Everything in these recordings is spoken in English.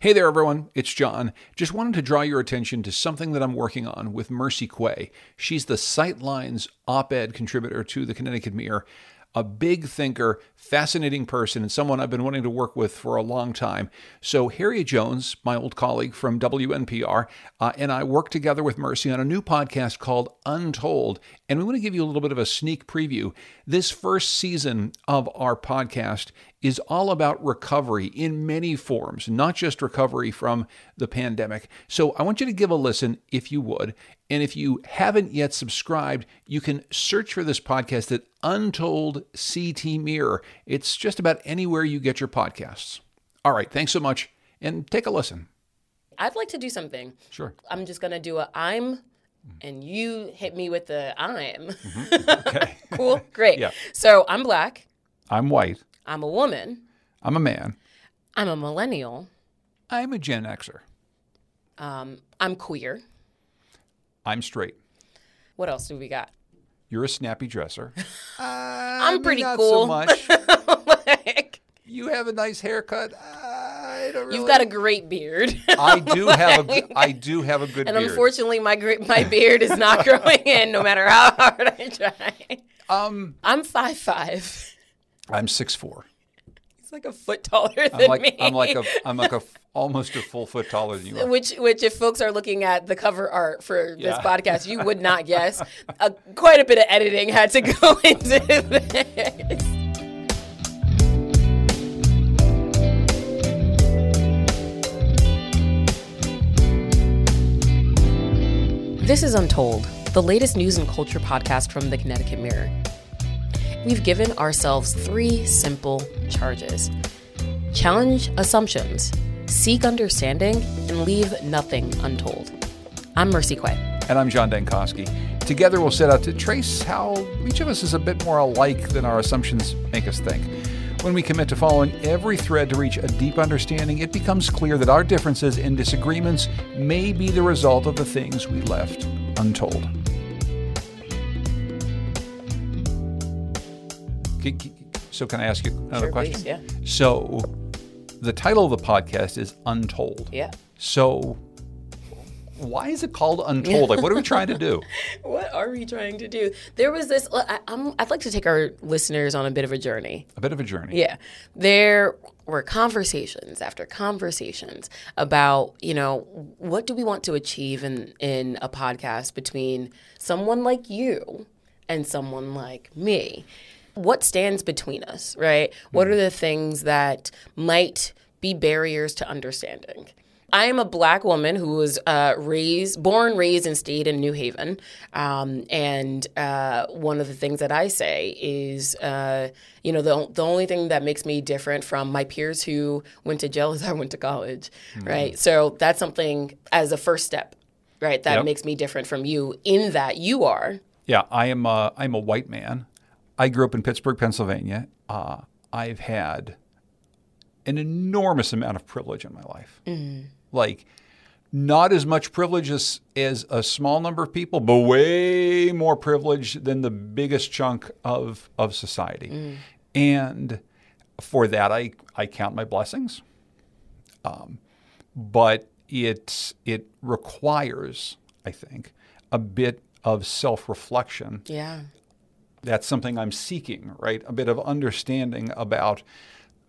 Hey there, everyone. It's John. Just wanted to draw your attention to something that I'm working on with Mercy Quaye. She's the Sightlines op ed contributor to the Connecticut Mirror a big thinker, fascinating person, and someone I've been wanting to work with for a long time. So, Harriet Jones, my old colleague from WNPR, uh, and I work together with Mercy on a new podcast called Untold. And we want to give you a little bit of a sneak preview. This first season of our podcast is all about recovery in many forms, not just recovery from the pandemic. So I want you to give a listen if you would. And if you haven't yet subscribed, you can search for this podcast at Untold CT Mirror. It's just about anywhere you get your podcasts. All right, thanks so much and take a listen. I'd like to do something. Sure. I'm just going to do a I'm and you hit me with the I'm. Mm-hmm. Okay. cool. Great. Yeah. So I'm black. I'm white. I'm a woman. I'm a man. I'm a millennial. I'm a Gen Xer. Um, I'm queer. I'm straight. What else do we got? You're a snappy dresser. I'm pretty not cool. so much. Like, You have a nice haircut. I don't really. You've got a great beard. I do have a. I do have a good and beard. unfortunately, my my beard is not growing in, no matter how hard I try. um, I'm five five. I'm six four. He's like a foot taller than I'm like me. I'm like a I'm like a almost a full foot taller than you are. which, which, if folks are looking at the cover art for this Yeah. podcast, you would not guess. Uh, quite a bit of editing had to go into this. This is Untold, the latest news and culture podcast from the Connecticut Mirror. We've given ourselves three simple charges challenge assumptions, seek understanding, and leave nothing untold. I'm Mercy Quaye. And I'm John Dankosky. Together we'll set out to trace how each of us is a bit more alike than our assumptions make us think. When we commit to following every thread to reach a deep understanding, it becomes clear that our differences and disagreements may be the result of the things we left untold. Can- can- So, can I ask you another Sure, question? please, yeah. So, the title of the podcast is Untold. Yeah. So, why is it called Untold? Like, what are we trying to do? What are we trying to do? There was this. I, I'm, I'd like to take our listeners on a bit of a journey. A bit of a journey. Yeah. There were conversations after conversations about, you know, what do we want to achieve in, in a podcast between someone like you and someone like me? What stands between us, right? What are the things that might be barriers to understanding? I am a black woman who was uh, raised, born, raised, and stayed in New Haven. Um, and uh, one of the things that I say is, uh, you know, the, the only thing that makes me different from my peers who went to jail is I went to college, right? So that's something as a first step, right? That Yep. makes me different from you in that you are. Yeah, I am. A, I'm a white man. I grew up in Pittsburgh, Pennsylvania. Uh, I've had an enormous amount of privilege in my life. Like, not as much privilege as, as a small number of people, but way more privilege than the biggest chunk of of society. And for that, I I count my blessings. Um, but it it requires, I think, a bit of self reflection Yeah. That's something I'm seeking, right? A bit of understanding about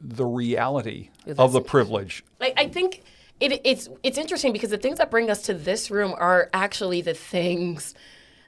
the reality of the privilege. I, I think it, it's it's interesting because the things that bring us to this room are actually the things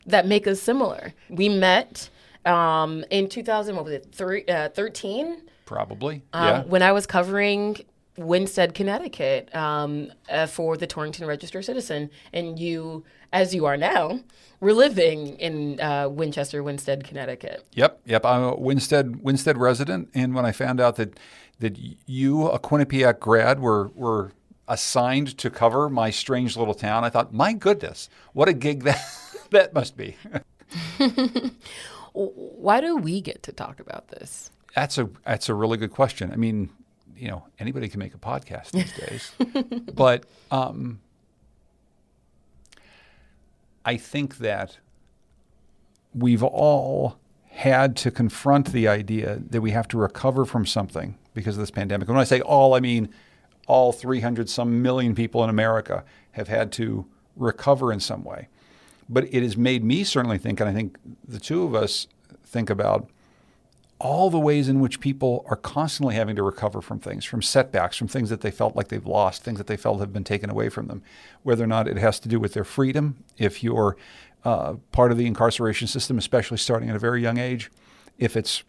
that make us similar. We met um, in 2000, what was it, three, uh, 13? Probably. Um, yeah. When I was covering Winsted, Connecticut um, uh, for the Torrington Register Citizen, and you, as you are now, were living in uh, Winchester, Winsted, Connecticut. Yep. Yep. I'm a Winsted Winsted resident, and when I found out that that you, a Quinnipiac grad, were were assigned to cover my strange little town, I thought, my goodness, what a gig that that must be. Why do we get to talk about this? That's a that's a really good question. I mean, you know, anybody can make a podcast these days, but um, I think that we've all had to confront the idea that we have to recover from something because of this pandemic. And when I say all, I mean all 300 some million people in America have had to recover in some way. But it has made me certainly think, and I think the two of us think about all the ways in which people are constantly having to recover from things, from setbacks, from things that they felt like they've lost, things that they felt have been taken away from them, whether or not it has to do with their freedom, if you're uh, part of the incarceration system, especially starting at a very young age, if it's,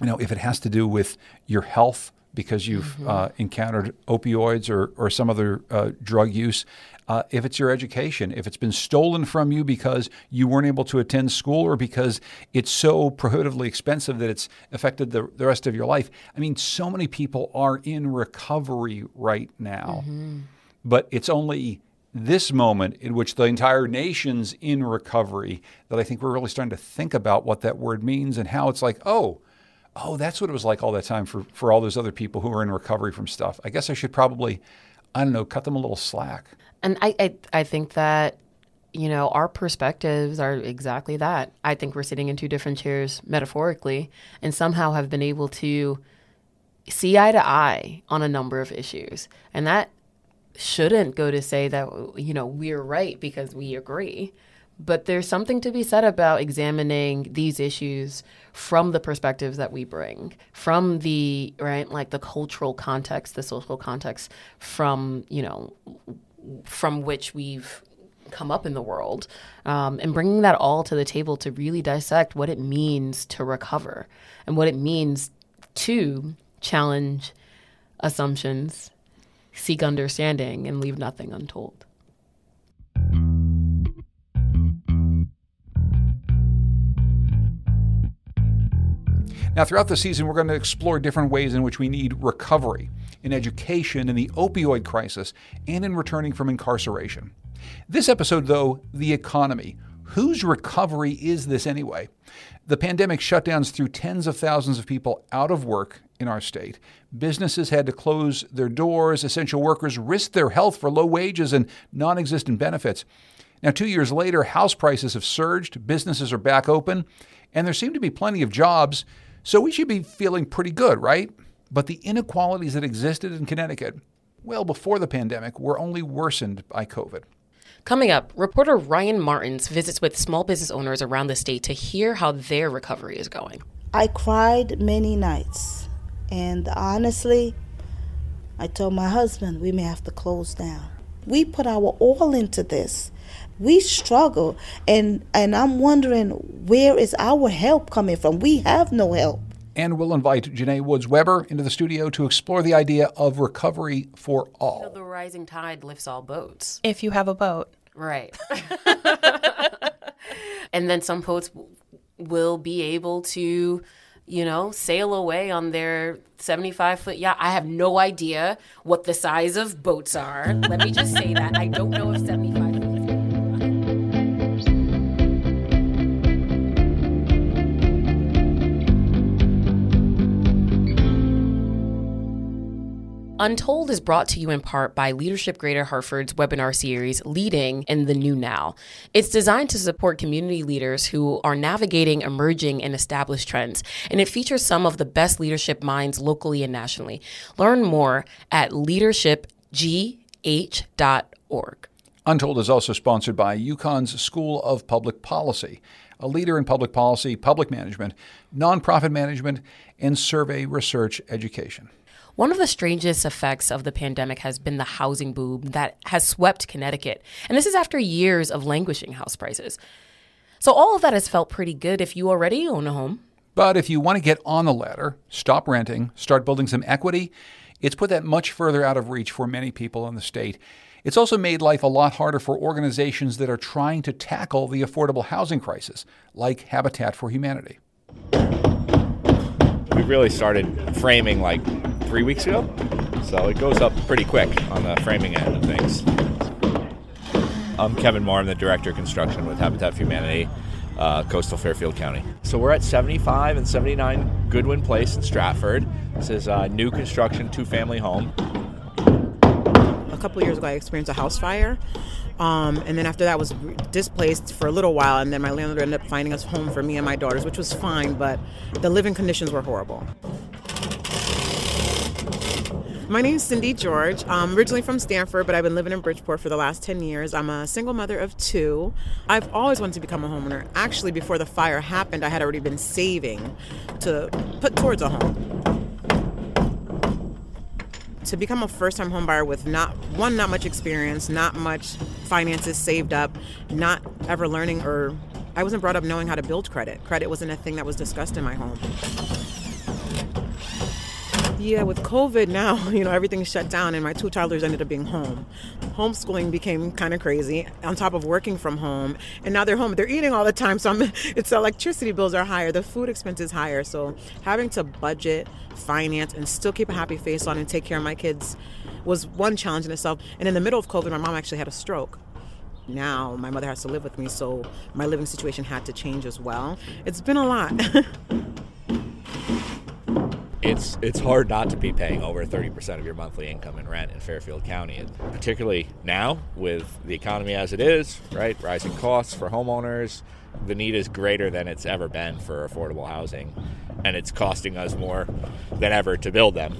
you know, if it has to do with your health because you've mm-hmm. uh, encountered opioids or, or some other uh, drug use, uh, if it's your education, if it's been stolen from you because you weren't able to attend school or because it's so prohibitively expensive that it's affected the, the rest of your life. I mean, so many people are in recovery right now, mm-hmm. but it's only this moment in which the entire nation's in recovery that I think we're really starting to think about what that word means and how it's like, oh, oh, that's what it was like all that time for, for all those other people who are in recovery from stuff. I guess I should probably, I don't know, cut them a little slack. And I, I, I think that, you know, our perspectives are exactly that. I think we're sitting in two different chairs metaphorically and somehow have been able to see eye to eye on a number of issues. And that shouldn't go to say that, you know, we're right because we agree. But there's something to be said about examining these issues from the perspectives that we bring, from the, right, like the cultural context, the social context, from, you know, from which we've come up in the world um, and bringing that all to the table to really dissect what it means to recover and what it means to challenge assumptions, seek understanding, and leave nothing untold. Now, throughout the season, we're going to explore different ways in which we need recovery in education, in the opioid crisis, and in returning from incarceration. This episode, though, the economy. Whose recovery is this anyway? The pandemic shutdowns threw tens of thousands of people out of work in our state. Businesses had to close their doors. Essential workers risked their health for low wages and non existent benefits. Now, two years later, house prices have surged, businesses are back open, and there seem to be plenty of jobs. So we should be feeling pretty good, right? But the inequalities that existed in Connecticut, well before the pandemic, were only worsened by COVID. Coming up, reporter Ryan Martins visits with small business owners around the state to hear how their recovery is going. I cried many nights, and honestly, I told my husband we may have to close down. We put our all into this. We struggle, and and I'm wondering where is our help coming from? We have no help. And we'll invite Janae Woods Weber into the studio to explore the idea of recovery for all. the rising tide lifts all boats. If you have a boat. Right. and then some boats will be able to you know, sail away on their 75 foot yacht. I have no idea what the size of boats are. Let me just say that. I don't know if 75 Untold is brought to you in part by Leadership Greater Hartford's webinar series, Leading in the New Now. It's designed to support community leaders who are navigating emerging and established trends, and it features some of the best leadership minds locally and nationally. Learn more at leadershipgh.org. Untold is also sponsored by UConn's School of Public Policy, a leader in public policy, public management, nonprofit management, and survey research education. One of the strangest effects of the pandemic has been the housing boom that has swept Connecticut. And this is after years of languishing house prices. So, all of that has felt pretty good if you already own a home. But if you want to get on the ladder, stop renting, start building some equity, it's put that much further out of reach for many people in the state. It's also made life a lot harder for organizations that are trying to tackle the affordable housing crisis, like Habitat for Humanity. We really started framing like three weeks ago. So it goes up pretty quick on the framing end of things. I'm Kevin Moore. I'm the Director of Construction with Habitat for Humanity, uh, Coastal Fairfield County. So we're at 75 and 79 Goodwin Place in Stratford. This is a new construction two family home. A couple years ago, I experienced a house fire. Um, and then after that, was displaced for a little while, and then my landlord ended up finding us home for me and my daughters, which was fine, but the living conditions were horrible. My name is Cindy George. I'm originally from Stamford, but I've been living in Bridgeport for the last 10 years. I'm a single mother of two. I've always wanted to become a homeowner. Actually, before the fire happened, I had already been saving to put towards a home. To become a first time homebuyer with not one, not much experience, not much finances saved up, not ever learning or I wasn't brought up knowing how to build credit. Credit wasn't a thing that was discussed in my home. Yeah, with COVID now, you know, everything's shut down and my two toddlers ended up being home. Homeschooling became kind of crazy on top of working from home. And now they're home. They're eating all the time. So I'm, it's uh, electricity bills are higher, the food expenses higher. So having to budget, finance, and still keep a happy face on and take care of my kids was one challenge in itself. And in the middle of COVID, my mom actually had a stroke now my mother has to live with me so my living situation had to change as well it's been a lot it's it's hard not to be paying over 30% of your monthly income in rent in Fairfield County, and particularly now with the economy as it is, right? Rising costs for homeowners, the need is greater than it's ever been for affordable housing, and it's costing us more than ever to build them.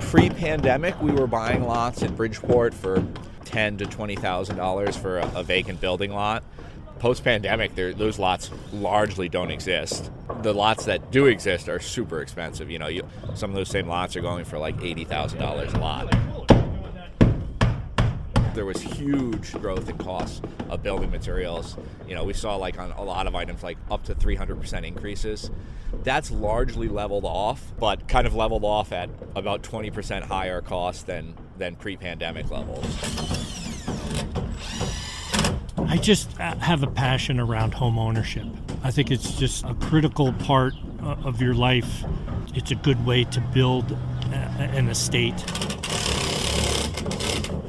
Pre-pandemic, we were buying lots in Bridgeport for ten to twenty thousand dollars for a, a vacant building lot post pandemic, those lots largely don't exist. The lots that do exist are super expensive. You know, you, some of those same lots are going for like eighty thousand dollars a lot. There was huge growth in costs of building materials. You know, we saw like on a lot of items like up to 300% increases. That's largely leveled off, but kind of leveled off at about 20% higher cost than than pre-pandemic levels. I just uh, have a passion around home ownership. I think it's just a critical part uh, of your life. It's a good way to build uh, an estate.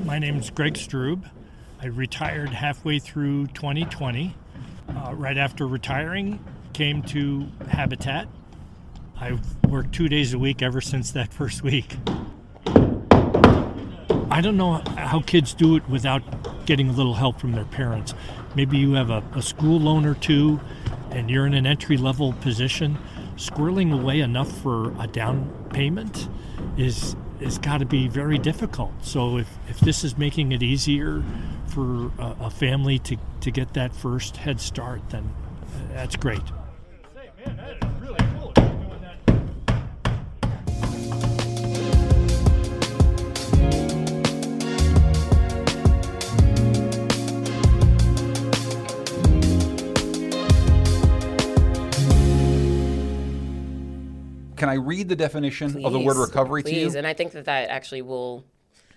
My name is Greg Strube. I retired halfway through 2020. Uh, right after retiring, came to Habitat. I've worked two days a week ever since that first week. I don't know how kids do it without getting a little help from their parents. Maybe you have a, a school loan or two and you're in an entry level position. Squirreling away enough for a down payment is is got to be very difficult. So if, if this is making it easier for a, a family to, to get that first head start, then uh, that's great. I read the definition please, of the word recovery please. to you? Please, and I think that that actually will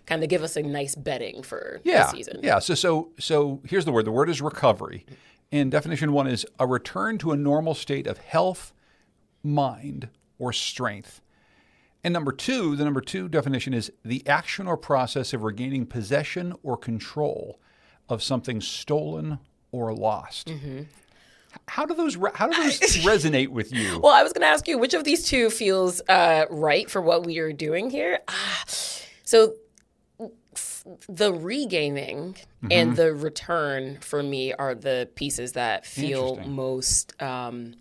kind of give us a nice betting for yeah, the season. Yeah. So so so here's the word. The word is recovery. And definition one is a return to a normal state of health, mind, or strength. And number two, the number two definition is the action or process of regaining possession or control of something stolen or lost. Mm-hmm. How do those how do those resonate with you? Well, I was going to ask you which of these two feels uh, right for what we are doing here. Ah, so the regaining mm-hmm. and the return for me are the pieces that feel most um,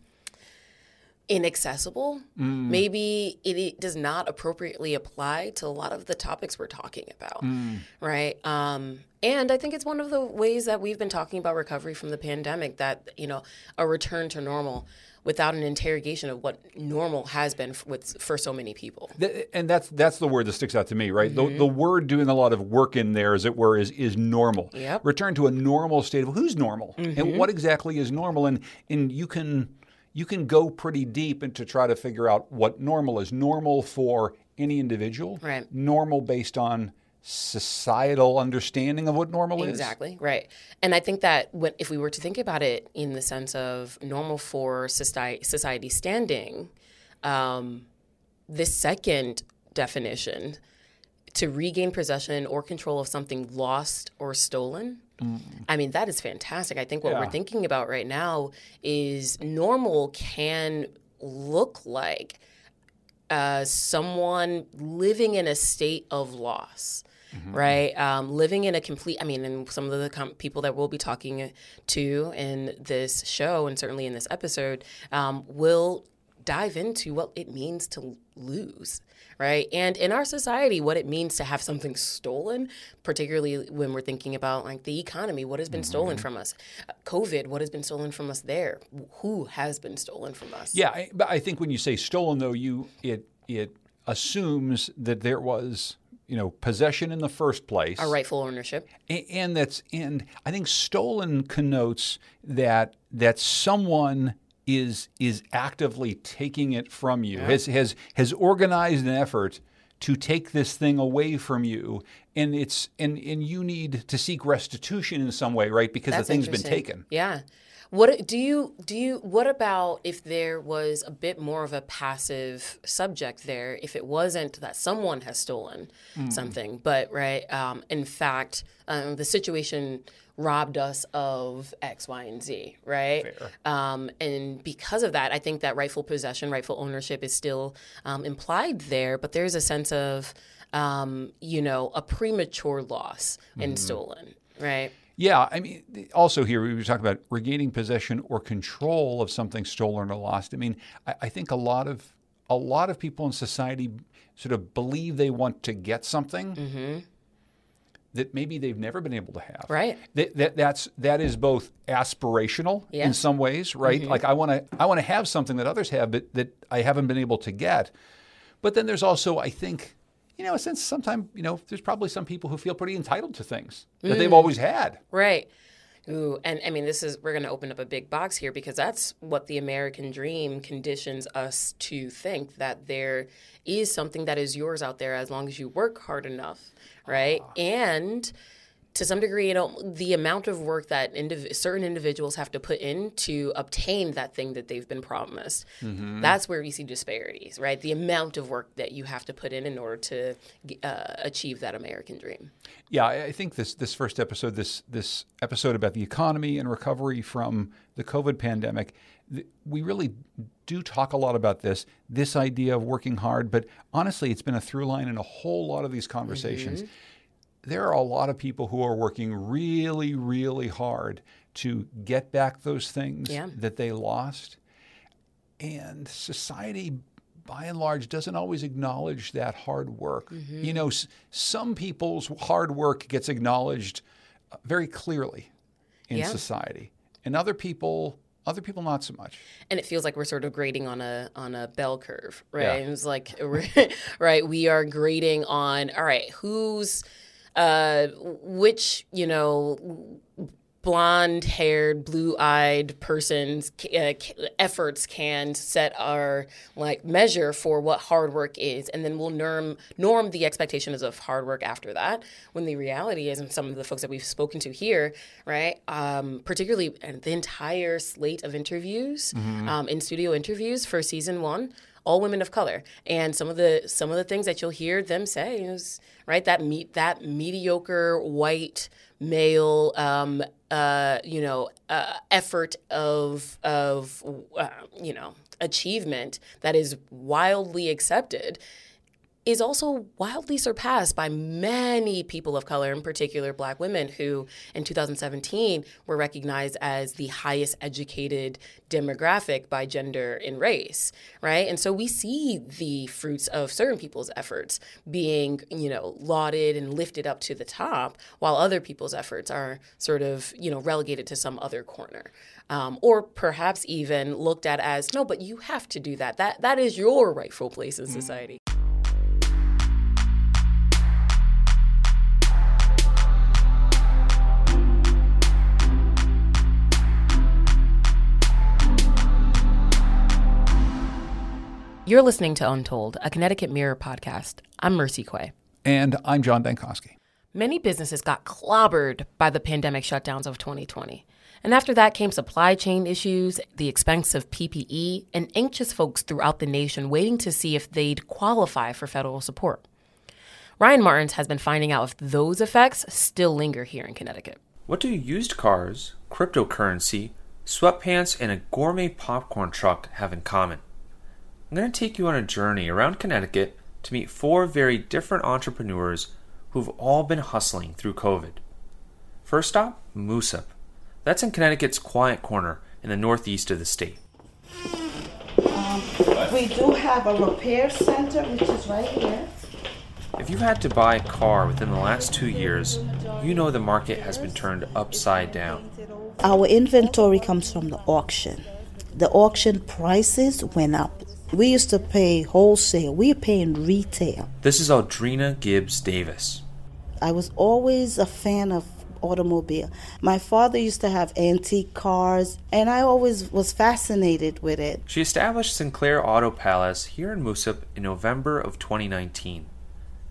inaccessible. Mm. Maybe it, it, does not appropriately apply to a lot of the topics we're talking about, mm. right? Um, and I think it's one of the ways that we've been talking about recovery from the pandemic that, you know, a return to normal without an interrogation of what normal has been for, with, for so many people. And that's that's the word that sticks out to me, right? Mm-hmm. The, the word doing a lot of work in there, as it were, is is normal. Yep. Return to a normal state of who's normal mm-hmm. and what exactly is normal, and and you can you can go pretty deep into try to figure out what normal is. Normal for any individual, right? Normal based on societal understanding of what normal exactly, is. Exactly, right. And I think that when, if we were to think about it in the sense of normal for society, society standing, um, this second definition to regain possession or control of something lost or stolen. Mm. I mean, that is fantastic. I think what yeah. we're thinking about right now is normal can look like uh, someone living in a state of loss mm-hmm. right? Um, living in a complete, I mean, and some of the com- people that we'll be talking to in this show and certainly in this episode um, will dive into what it means to lose, right? And in our society, what it means to have something stolen, particularly when we're thinking about like the economy, what has been stolen mm-hmm. from us, uh, COVID, what has been stolen from us there, who has been stolen from us. Yeah, I, but I think when you say stolen, though, you it it assumes that there was you know possession in the first place, Our rightful ownership. A- and that's and I think stolen connotes that that someone is is actively taking it from you has has has organized an effort to take this thing away from you. And it's and and you need to seek restitution in some way right? Because That's the thing's been taken. Yeah. What do you do you what about if there was a bit more of a passive subject there if it wasn't that someone has stolen Hmm. something but right um, in fact um, the situation robbed us of X Y and Z right um, and because of that I think that rightful possession rightful ownership is still um, implied there but there's a sense of um, you know a premature loss in Mm-hmm. stolen right Yeah, I mean, also here we were talking about regaining possession or control of something stolen or lost. I mean, I, I think a lot of a lot of people in society sort of believe they want to get something that maybe they've never been able to have. Right. That, that that's that is both aspirational Yeah. Mm-hmm. in some ways, right? Like I want to I want to have something that others have, but that I haven't been able to get. But then there's also, I think, you know, a sense sometimes, you know, there's probably some people who feel pretty entitled to things that Mm. they've always had. Right. Ooh, and I mean, this is, we're going to open up a big box here because that's what the American dream conditions us to think that there is something that is yours out there as long as you work hard enough, right? And to some degree, you know, the amount of work that indiv- certain individuals have to put in to obtain that thing that they've been promised, that's where we see disparities, right? The amount of work that you have to put in in order to uh, achieve that American dream. Yeah, I think this this first episode, this this episode about the economy and recovery from the COVID pandemic, th- we really do talk a lot about this this idea of working hard. But honestly, it's been a through line in a whole lot of these conversations. There are a lot of people who are working really, really hard to get back those things Yeah. that they lost. And society, by and large, doesn't always acknowledge that hard work. You know, s- some people's hard work gets acknowledged uh, very clearly in Yeah. society, and other people, other people not so much. and it feels like we're sort of grading on a on a bell curve, right? Yeah. It's like right, we are grading on all right, who's uh which, you know, blonde-haired, blue-eyed person's uh, efforts can set our like measure for what hard work is and then we'll norm norm the expectations of hard work after that when the reality is and some of the folks that we've spoken to here right um, particularly the entire slate of interviews um, in studio interviews for season one all women of color. And some of the some of the things that you'll hear them say is right that meet that mediocre white male um, uh, you know uh, effort of of uh, you know achievement that is wildly accepted is also wildly surpassed by many people of color, in particular black women, who in 2017 were recognized as the highest educated demographic by gender and race, right? And so we see the fruits of certain people's efforts being, you know, lauded and lifted up to the top, while other people's efforts are sort of, you know, relegated to some other corner. Um, or perhaps even looked at as no, but you have to do that. That that is your rightful place in society. You're listening to Untold, a Connecticut Mirror podcast. I'm Mercy Quaye. And I'm John Dankosky. Many businesses got clobbered by the pandemic shutdowns of 2020. And after that came supply chain issues, the expense of PPE, and anxious folks throughout the nation waiting to see if they'd qualify for federal support. Ryan Martins has been finding out if those effects still linger here in Connecticut. What do used cars, cryptocurrency, sweatpants, and a gourmet popcorn truck have in common? I'm going to take you on a journey around Connecticut to meet four very different entrepreneurs who've all been hustling through COVID. First stop, Moosup. That's in Connecticut's quiet corner in the northeast of the state. Um, We do have a repair center, which is right here. If you've had to buy a car within the last two years, you know the market has been turned upside down. Our inventory comes from the auction. The auction prices went up. We used to pay wholesale, we are paying retail. This is Aldrina Gibbs Davis. I was always a fan of automobile. My father used to have antique cars, and I always was fascinated with it. She established Sinclair Auto Palace here in Moosup in November of 2019.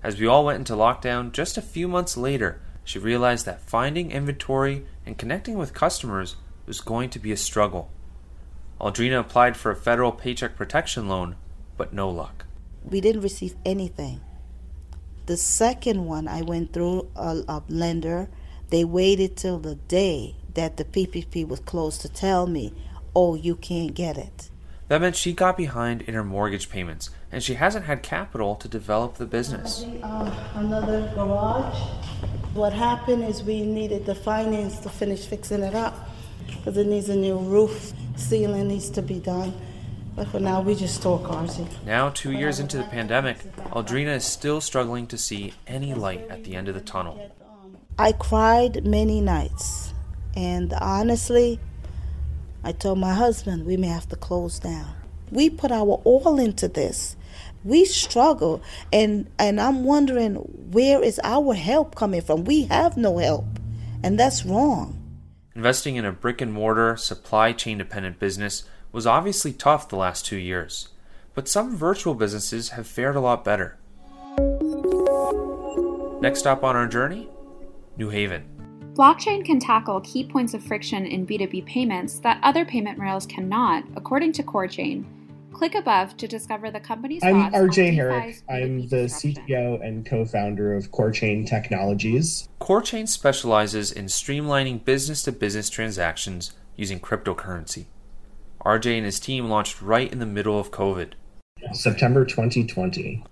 As we all went into lockdown just a few months later, she realized that finding inventory and connecting with customers was going to be a struggle. Aldrina applied for a federal paycheck protection loan, but no luck. We didn't receive anything. The second one, I went through a, a lender. They waited till the day that the PPP was closed to tell me, oh, you can't get it. That meant she got behind in her mortgage payments, and she hasn't had capital to develop the business. Uh, another garage. What happened is we needed the finance to finish fixing it up because it needs a new roof, ceiling needs to be done. But for now, we just store cars here. Now, two years into the pandemic, Aldrina is still struggling to see any light at the end of the tunnel. I cried many nights, and honestly, I told my husband we may have to close down. We put our all into this. We struggle, and and I'm wondering where is our help coming from? We have no help, and that's wrong. Investing in a brick and mortar, supply chain dependent business was obviously tough the last two years, but some virtual businesses have fared a lot better. Next stop on our journey New Haven. Blockchain can tackle key points of friction in B2B payments that other payment rails cannot, according to CoreChain. Click above to discover the company's I'm thoughts on RJ DeFi's Herrick. I'm B2B the disruption. CTO and co-founder of CoreChain Technologies. CoreChain specializes in streamlining business to business transactions using cryptocurrency. RJ and his team launched right in the middle of COVID. September 2020.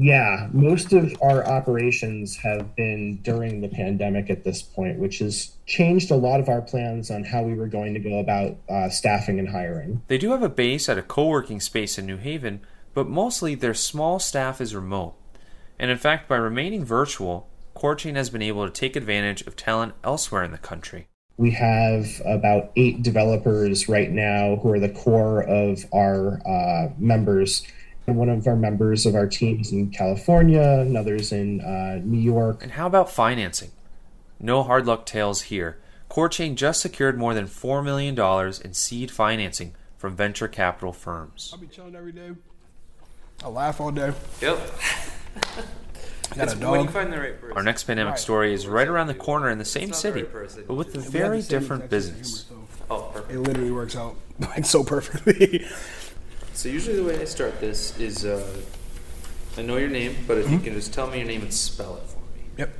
Yeah, most of our operations have been during the pandemic at this point, which has changed a lot of our plans on how we were going to go about uh, staffing and hiring. They do have a base at a co working space in New Haven, but mostly their small staff is remote. And in fact, by remaining virtual, CoreChain has been able to take advantage of talent elsewhere in the country. We have about eight developers right now who are the core of our uh, members. And one of our members of our team is in California, another's in uh, New York. And how about financing? No hard luck tales here. CoreChain just secured more than $4 million in seed financing from venture capital firms. I'll be chilling every day. I laugh all day. Yep. Got a dog. Our next pandemic story is right around the corner in the same city, but with a very different business. Oh, perfect. It literally works out like so perfectly. So usually the way I start this is uh, I know your name, but if you can just tell me your name and spell it for me. yep.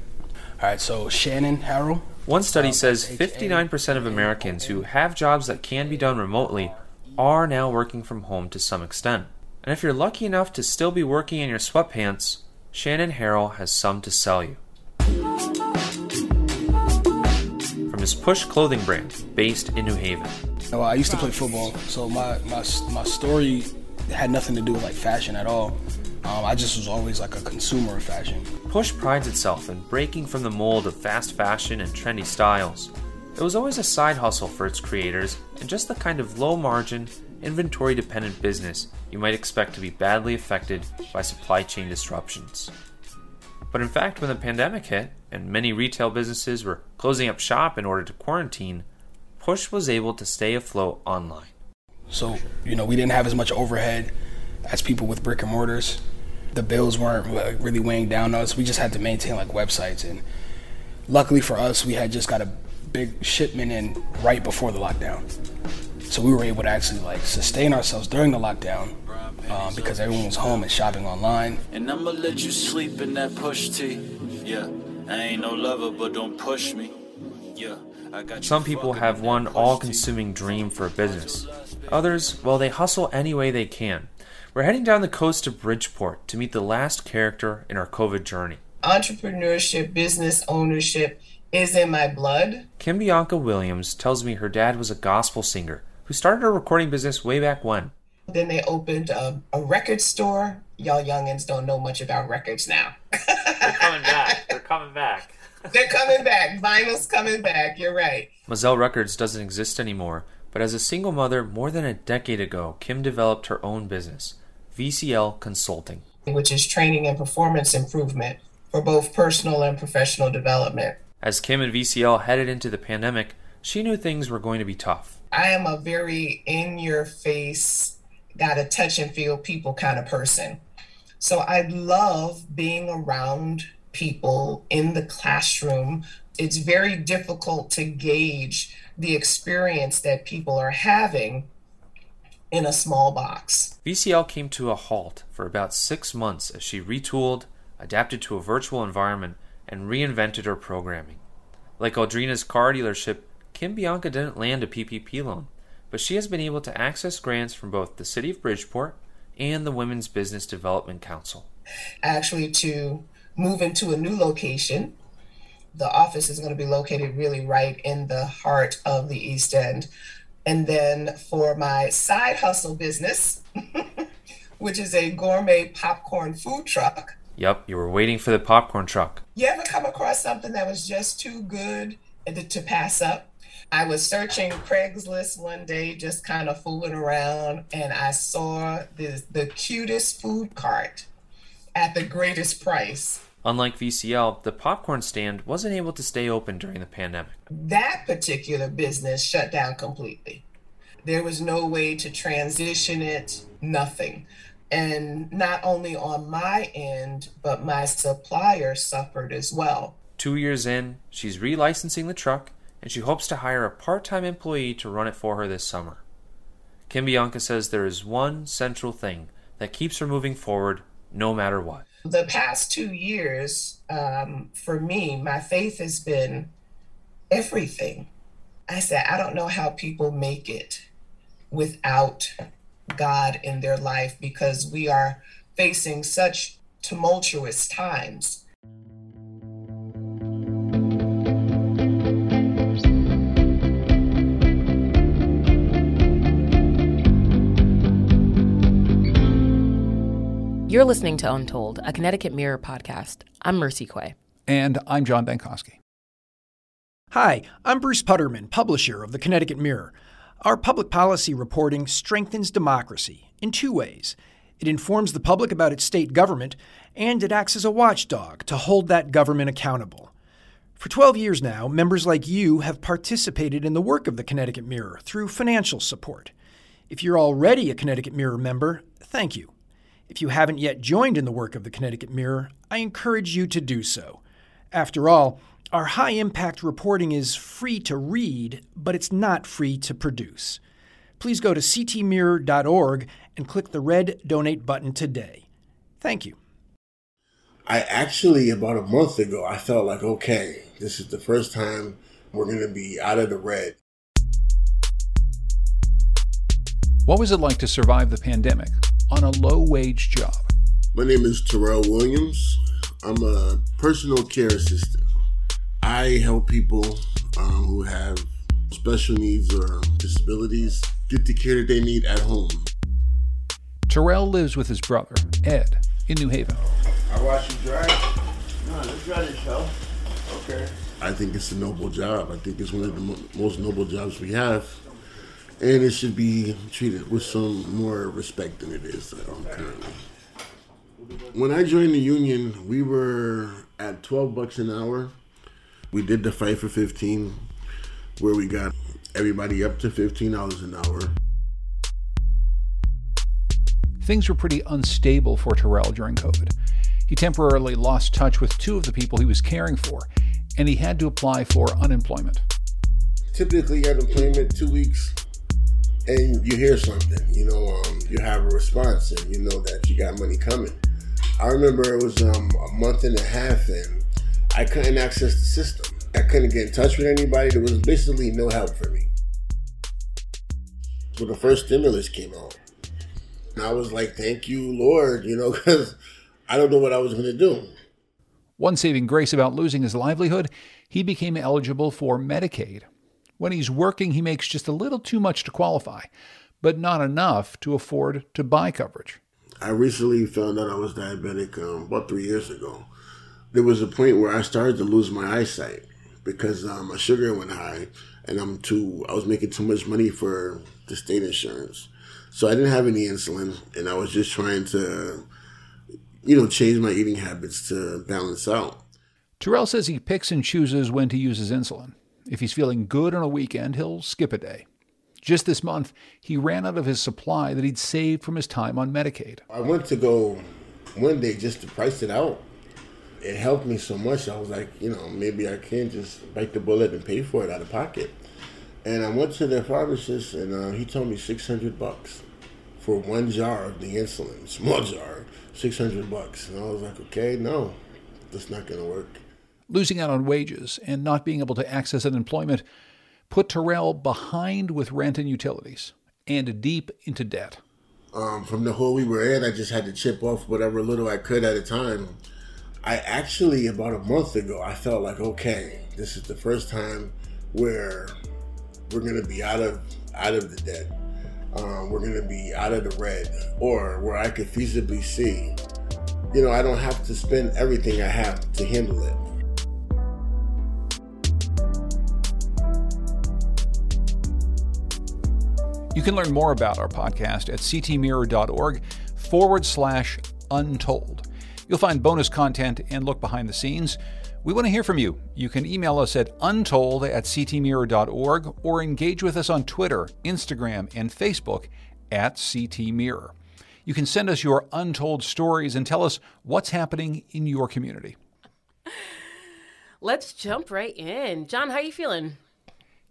All right. So Shannon Harrell. One study says 59% of Americans who have jobs that can be done remotely are now working from home to some extent. And if you're lucky enough to still be working in your sweatpants, Shannon Harrell has some to sell you. From his Push clothing brand, based in New Haven. I used to play football, so my my my story had nothing to do with like fashion at all. Um, I just was always like a consumer of fashion. Push prides itself in breaking from the mold of fast fashion and trendy styles. It was always a side hustle for its creators and just the kind of low margin, inventory dependent business you might expect to be badly affected by supply chain disruptions. But in fact, when the pandemic hit and many retail businesses were closing up shop in order to quarantine, Push was able to stay afloat online. So you know we didn't have as much overhead as people with brick and mortars. The bills weren't like, really weighing down on us. We just had to maintain like websites, and luckily for us, we had just got a big shipment in right before the lockdown. So we were able to actually like sustain ourselves during the lockdown um, because everyone was home and shopping online. And I'ma let you sleep in that push T. Yeah, I ain't no lover, but don't push me. Yeah, I got you Some people have one all consuming dream for a business. Others, well, they hustle any way they can. We're heading down the coast to Bridgeport to meet the last character in our COVID journey. entrepreneurship, business ownership is in my blood. Kim Bianca Williams tells me her dad was a gospel singer who started a recording business way back when. Then they opened a, a record store. Y'all youngins don't know much about records now. They're coming back. They're coming back. They're coming back. Vinyl's coming back. You're right. Moselle Records doesn't exist anymore, but as a single mother more than a decade ago, Kim developed her own business, VCL Consulting. Which is training and performance improvement for both personal and professional development. As Kim and VCL headed into the pandemic, she knew things were going to be tough. I am a very in your face, got to touch and feel people kind of person. So I love being around people in the classroom. It's very difficult to gauge the experience that people are having in a small box. VCL came to a halt for about six months as she retooled, adapted to a virtual environment, and reinvented her programming. Like Aldrina's car dealership, Kim Bianca didn't land a PPP loan, but she has been able to access grants from both the City of Bridgeport and the Women's Business Development Council. Actually, to move into a new location, the office is going to be located really right in the heart of the East End. And then for my side hustle business, which is a gourmet popcorn food truck, Yep, you were waiting for the popcorn truck. You ever come across something that was just too good to pass up? I was searching Craigslist one day, just kind of fooling around, and I saw the, the cutest food cart at the greatest price. Unlike VCL, the popcorn stand wasn't able to stay open during the pandemic. That particular business shut down completely. There was no way to transition it, nothing. And not only on my end, but my supplier suffered as well. Two years in, she's relicensing the truck and she hopes to hire a part time employee to run it for her this summer. Kim Bianca says there is one central thing that keeps her moving forward no matter what. The past two years, um, for me, my faith has been everything. I said, I don't know how people make it without God in their life because we are facing such tumultuous times. You're listening to Untold, a Connecticut Mirror podcast. I'm Mercy Quaye. And I'm John Dankosky. Hi, I'm Bruce Putterman, publisher of the Connecticut Mirror. Our public policy reporting strengthens democracy in two ways. It informs the public about its state government, and it acts as a watchdog to hold that government accountable. For 12 years now, members like you have participated in the work of the Connecticut Mirror through financial support. If you're already a Connecticut Mirror member, thank you. If you haven't yet joined in the work of the Connecticut Mirror, I encourage you to do so. After all, our high impact reporting is free to read, but it's not free to produce. Please go to ctmirror.org and click the red donate button today. Thank you. I actually, about a month ago, I felt like, okay, this is the first time we're going to be out of the red. What was it like to survive the pandemic on a low wage job? My name is Terrell Williams. I'm a personal care assistant. I help people um, who have special needs or disabilities get the care that they need at home. Terrell lives with his brother, Ed, in New Haven. I watch you drive. No, let's try this show. Okay. I think it's a noble job. I think it's one of the mo- most noble jobs we have. And it should be treated with some more respect than it is um, currently. When I joined the union, we were at 12 bucks an hour. We did the fight for 15, where we got everybody up to $15 an hour. Things were pretty unstable for Terrell during COVID. He temporarily lost touch with two of the people he was caring for, and he had to apply for unemployment. Typically, unemployment, two weeks, and you hear something, you know, um, you have a response, and you know that you got money coming. I remember it was um, a month and a half, and I couldn't access the system. I couldn't get in touch with anybody. There was basically no help for me. So the first stimulus came out. And I was like, thank you, Lord, you know, because I don't know what I was going to do. One saving grace about losing his livelihood, he became eligible for Medicaid. When he's working, he makes just a little too much to qualify. but not enough to afford to buy coverage. I recently found out I was diabetic um, about three years ago. There was a point where I started to lose my eyesight because um, my sugar went high, and I'm too. I was making too much money for the state insurance, so I didn't have any insulin, and I was just trying to, you know, change my eating habits to balance out. Terrell says he picks and chooses when to use his insulin. If he's feeling good on a weekend, he'll skip a day. Just this month, he ran out of his supply that he'd saved from his time on Medicaid. I went to go one day just to price it out. It helped me so much. I was like, you know, maybe I can just bite the bullet and pay for it out of pocket. And I went to the pharmacist, and uh, he told me six hundred bucks for one jar of the insulin, small jar, six hundred bucks. And I was like, okay, no, that's not to work. Losing out on wages and not being able to access unemployment put Terrell behind with rent and utilities and deep into debt. Um, from the hole we were in, I just had to chip off whatever little I could at a time. I actually, about a month ago, I felt like, okay, this is the first time where we're gonna be out of out of the debt. Um, we're gonna be out of the red, or where I could feasibly see, you know, I don't have to spend everything I have to handle it. You can learn more about our podcast at ctmirror.org forward slash untold. You'll find bonus content and look behind the scenes. We want to hear from you. You can email us at untold at ctmirror.org or engage with us on Twitter, Instagram, and Facebook at ctmirror. You can send us your untold stories and tell us what's happening in your community. Let's jump right in. John, how are you feeling?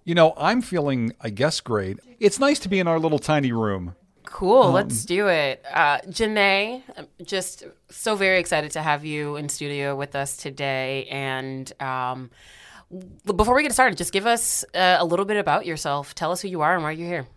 You know, I'm feeling, I guess, great. It's nice to be in our little tiny room. Cool, Um, let's do it. Uh, Janae, I'm just so very excited to have you in studio with us today. And um, before we get started, just give us uh, a little bit about yourself. Tell us who you are and why you're here.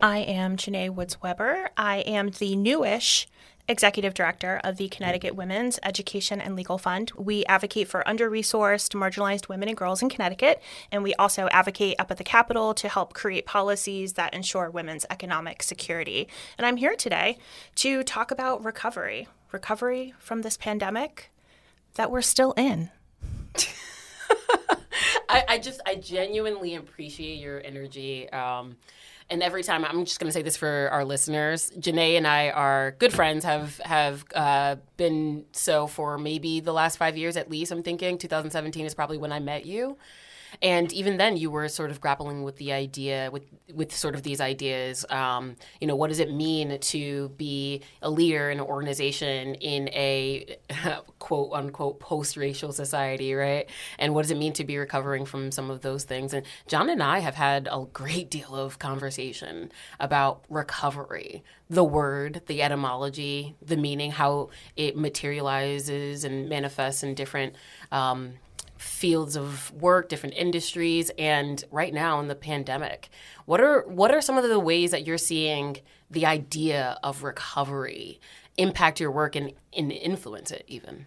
I am Janae Woods Weber. I am the newish executive director of the Connecticut Women's Education and Legal Fund. We advocate for under resourced, marginalized women and girls in Connecticut, and we also advocate up at the Capitol to help create policies that ensure women's economic security. And I'm here today to talk about recovery recovery from this pandemic that we're still in. I, I just, I genuinely appreciate your energy. Um, and every time, I'm just going to say this for our listeners. Janae and I are good friends. Have have uh, been so for maybe the last five years at least. I'm thinking 2017 is probably when I met you. And even then, you were sort of grappling with the idea, with with sort of these ideas. Um, you know, what does it mean to be a leader in an organization in a quote unquote post racial society, right? And what does it mean to be recovering from some of those things? And John and I have had a great deal of conversation about recovery, the word, the etymology, the meaning, how it materializes and manifests in different. Um, fields of work, different industries, and right now in the pandemic. What are what are some of the ways that you're seeing the idea of recovery impact your work and, and influence it even?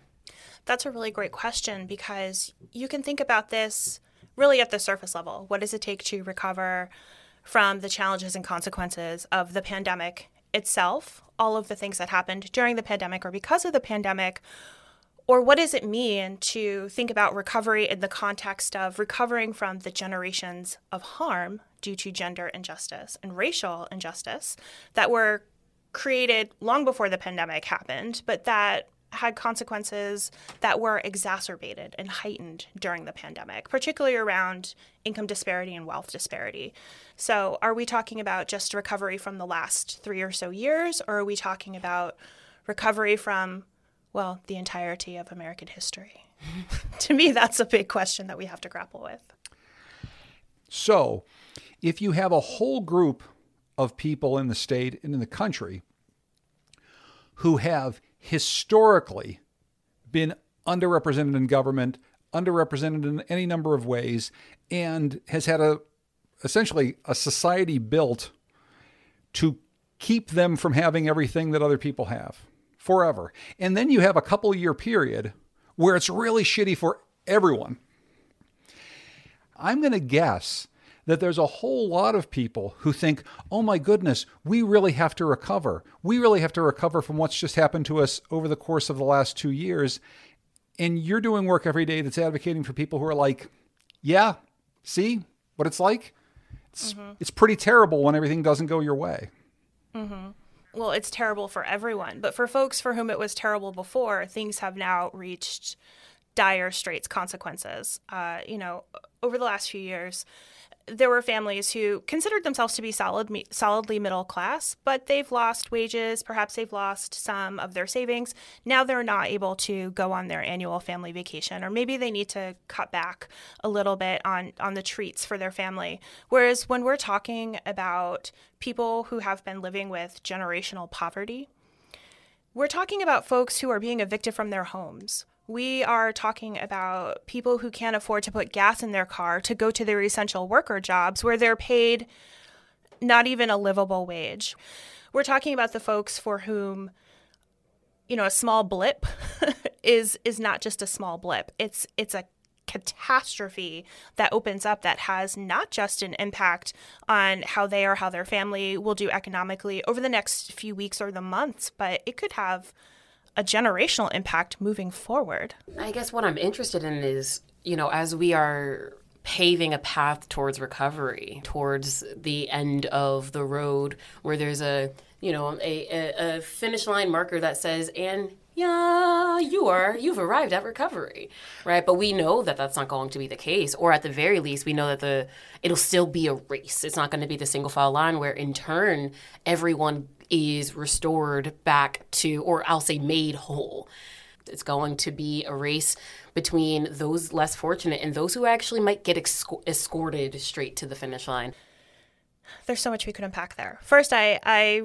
That's a really great question because you can think about this really at the surface level. What does it take to recover from the challenges and consequences of the pandemic itself, all of the things that happened during the pandemic or because of the pandemic? Or what does it mean to think about recovery in the context of recovering from the generations of harm due to gender injustice and racial injustice that were created long before the pandemic happened, but that had consequences that were exacerbated and heightened during the pandemic, particularly around income disparity and wealth disparity. So, are we talking about just recovery from the last three or so years, or are we talking about recovery from well, the entirety of American history? to me, that's a big question that we have to grapple with. So, if you have a whole group of people in the state and in the country who have historically been underrepresented in government, underrepresented in any number of ways, and has had a essentially a society built to keep them from having everything that other people have forever. And then you have a couple year period where it's really shitty for everyone. I'm going to guess that there's a whole lot of people who think, oh my goodness, we really have to recover. We really have to recover from what's just happened to us over the course of the last two years. And you're doing work every day that's advocating for people who are like, yeah, see what it's like? It's, mm-hmm. it's pretty terrible when everything doesn't go your way. Mm-hmm. Well, it's terrible for everyone. But for folks for whom it was terrible before, things have now reached dire straits consequences. Uh, you know, over the last few years, there were families who considered themselves to be solid, solidly middle class, but they've lost wages. Perhaps they've lost some of their savings. Now they're not able to go on their annual family vacation, or maybe they need to cut back a little bit on, on the treats for their family. Whereas when we're talking about people who have been living with generational poverty, we're talking about folks who are being evicted from their homes we are talking about people who can't afford to put gas in their car to go to their essential worker jobs where they're paid not even a livable wage. We're talking about the folks for whom you know a small blip is is not just a small blip. It's it's a catastrophe that opens up that has not just an impact on how they or how their family will do economically over the next few weeks or the months, but it could have a generational impact moving forward. I guess what I'm interested in is, you know, as we are paving a path towards recovery, towards the end of the road where there's a, you know, a, a, a finish line marker that says, and yeah, you are, you've arrived at recovery, right? But we know that that's not going to be the case. Or at the very least, we know that the, it'll still be a race. It's not going to be the single file line where in turn, everyone is restored back to, or I'll say made whole. It's going to be a race between those less fortunate and those who actually might get escorted straight to the finish line. There's so much we could unpack there. First, I I,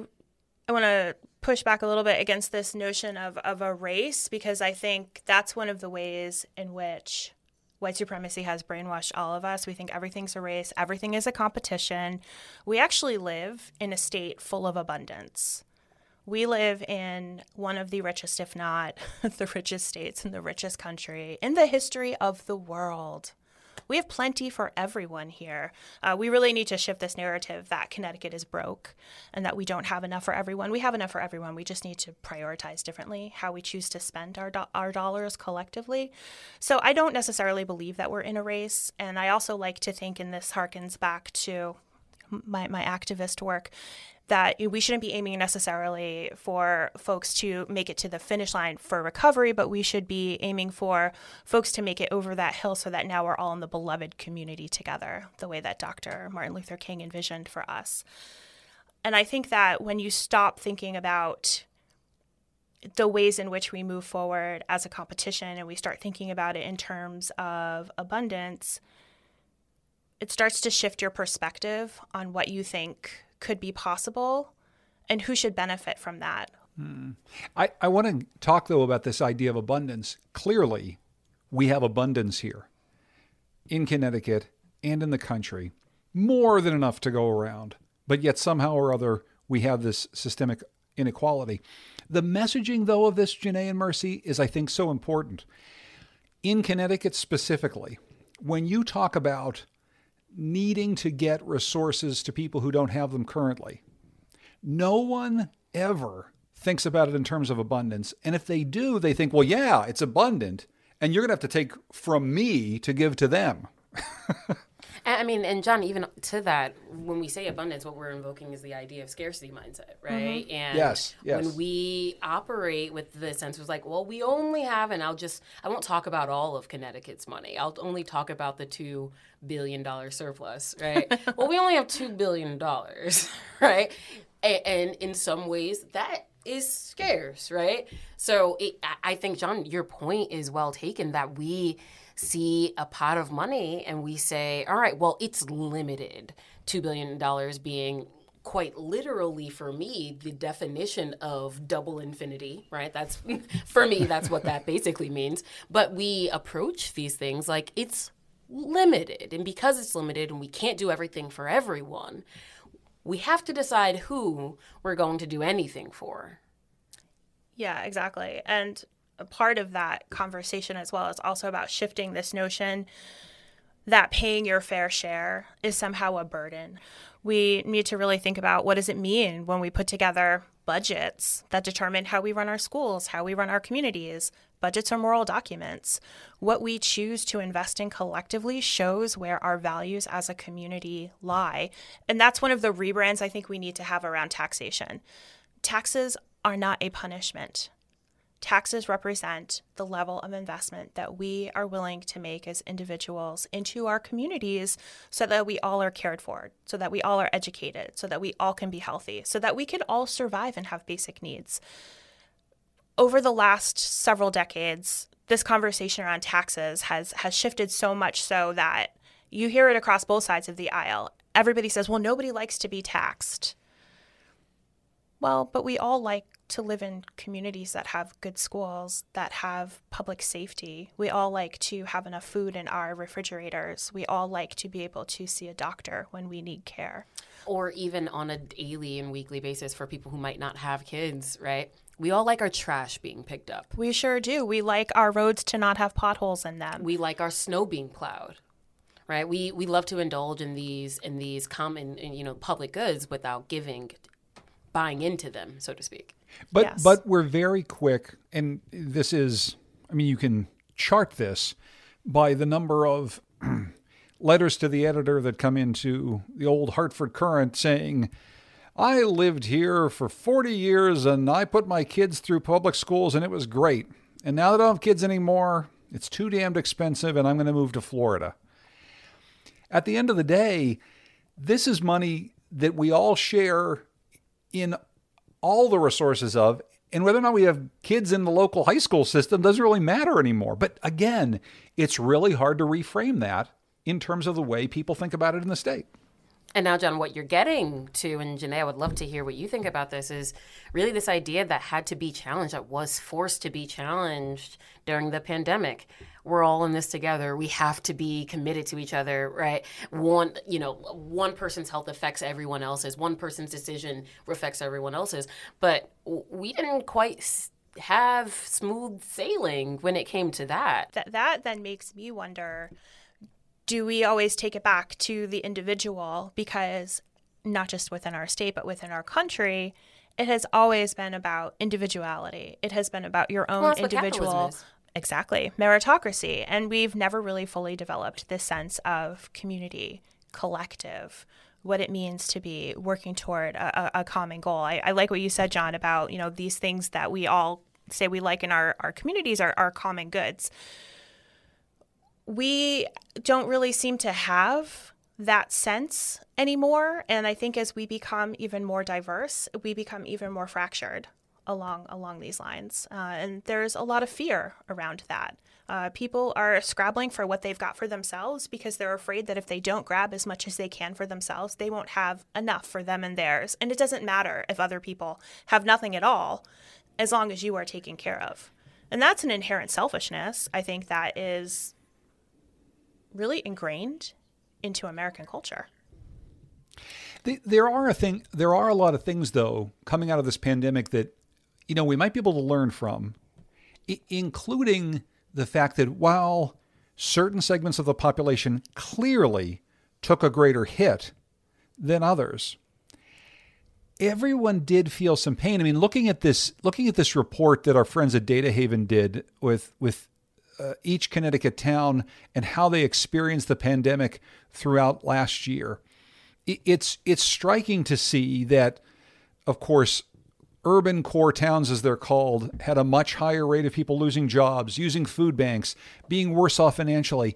I want to push back a little bit against this notion of, of a race because I think that's one of the ways in which white supremacy has brainwashed all of us. We think everything's a race, everything is a competition. We actually live in a state full of abundance. We live in one of the richest, if not the richest states in the richest country in the history of the world we have plenty for everyone here. Uh, we really need to shift this narrative that Connecticut is broke and that we don't have enough for everyone. We have enough for everyone. We just need to prioritize differently how we choose to spend our, do- our dollars collectively. So I don't necessarily believe that we're in a race. And I also like to think, and this harkens back to my, my activist work, that we shouldn't be aiming necessarily for folks to make it to the finish line for recovery, but we should be aiming for folks to make it over that hill so that now we're all in the beloved community together, the way that Dr. Martin Luther King envisioned for us. And I think that when you stop thinking about the ways in which we move forward as a competition and we start thinking about it in terms of abundance, it starts to shift your perspective on what you think could be possible and who should benefit from that. Hmm. I, I want to talk, though, about this idea of abundance. Clearly, we have abundance here in Connecticut and in the country, more than enough to go around. But yet, somehow or other, we have this systemic inequality. The messaging, though, of this, Janae and Mercy, is, I think, so important. In Connecticut specifically, when you talk about needing to get resources to people who don't have them currently. No one ever thinks about it in terms of abundance. And if they do, they think, well, yeah, it's abundant. And you're going to have to take from me to give to them. I mean, and John, even to that, when we say abundance, what we're invoking is the idea of scarcity mindset, right? Mm-hmm. And yes, yes. when we operate with the sense of like, well, we only have, and I'll just, I won't talk about all of Connecticut's money. I'll only talk about the two billion dollar surplus, right? well, we only have two billion dollars, right? And, and in some ways, that is scarce, right? So it, I think, John, your point is well taken that we see a pot of money and we say, all right, well, it's limited. $2 billion being quite literally for me the definition of double infinity right? That's for me that's what that basically means. But we approach these things like it's limited. And because it's limited and we can't do everything for everyone we have to decide who we're going to do anything for. Yeah exactly. And part of that conversation as well is also about shifting this notion that paying your fair share is somehow a burden. We need to really think about what does it mean when we put together budgets that determine how we run our schools, how we run our communities. Budgets are moral documents. What we choose to invest in collectively shows where our values as a community lie. And that's one of the rebrands I think we need to have around taxation. Taxes are not a punishment. Taxes represent the level of investment that we are willing to make as individuals into our communities so that we all are cared for, so that we all are educated, so that we all can be healthy, so that we can all survive and have basic needs. Over the last several decades, this conversation around taxes has has shifted so much so that you hear it across both sides of the aisle. Everybody says, "Well, nobody likes to be taxed." Well, but we all like to live in communities that have good schools, that have public safety. We all like to have enough food in our refrigerators. We all like to be able to see a doctor when we need care. Or even on a daily and weekly basis for people who might not have kids, right? We all like our trash being picked up. We sure do. We like our roads to not have potholes in them. We like our snow being plowed. Right? We we love to indulge in these in these common you know public goods without giving buying into them, so to speak. But Yes. but we're very quick, and this is, I mean, you can chart this by the number of letters to the editor that come into the old Hartford Courant saying, "I lived here for 40 years and I put my kids through public schools and it was great. And now that I don't have kids anymore, it's too damned expensive and I'm going to move to Florida." At the end of the day, this is money that we all share in all the resources of and whether or not we have kids in the local high school system doesn't really matter anymore but again it's really hard to reframe that in terms of the way people think about it in the state And now, John, what you're getting to, and Janae, I would love to hear what you think about this, is really this idea that had to be challenged, that was forced to be challenged during the pandemic. We're all in this together. We have to be committed to each other, right? One, you know, one person's health affects everyone else's. One person's decision affects everyone else's. But we didn't quite s- have smooth sailing when it came to that. That that then makes me wonder do we always take it back to the individual because not just within our state but within our country it has always been about individuality it has been about your own Well, that's what capitalism individual. Exactly. Meritocracy. And we've never really fully developed this sense of community collective what it means to be working toward a, a, common goal. I, I like what you said john about you know these things that we all say we like in our, our communities are, are common goods. We don't really seem to have that sense anymore. And i think as we become even more diverse we become even more fractured along along these lines uh, and there's a lot of fear around that uh, people are scrabbling for what they've got for themselves because they're afraid that if they don't grab as much as they can for themselves they won't have enough for them and theirs and it doesn't matter if other people have nothing at all as long as you are taken care of and that's an inherent selfishness i think that is really ingrained into American culture. There are a thing. There are a lot of things, though, coming out of this pandemic that, you know, we might be able to learn from, including the fact that while certain segments of the population clearly took a greater hit than others, everyone did feel some pain. I mean, looking at this, looking at this report that our friends at DataHaven did with with uh, each Connecticut town and how they experienced the pandemic throughout last year. It's it's striking to see that, of course, urban core towns, as they're called, had a much higher rate of people losing jobs, using food banks, being worse off financially.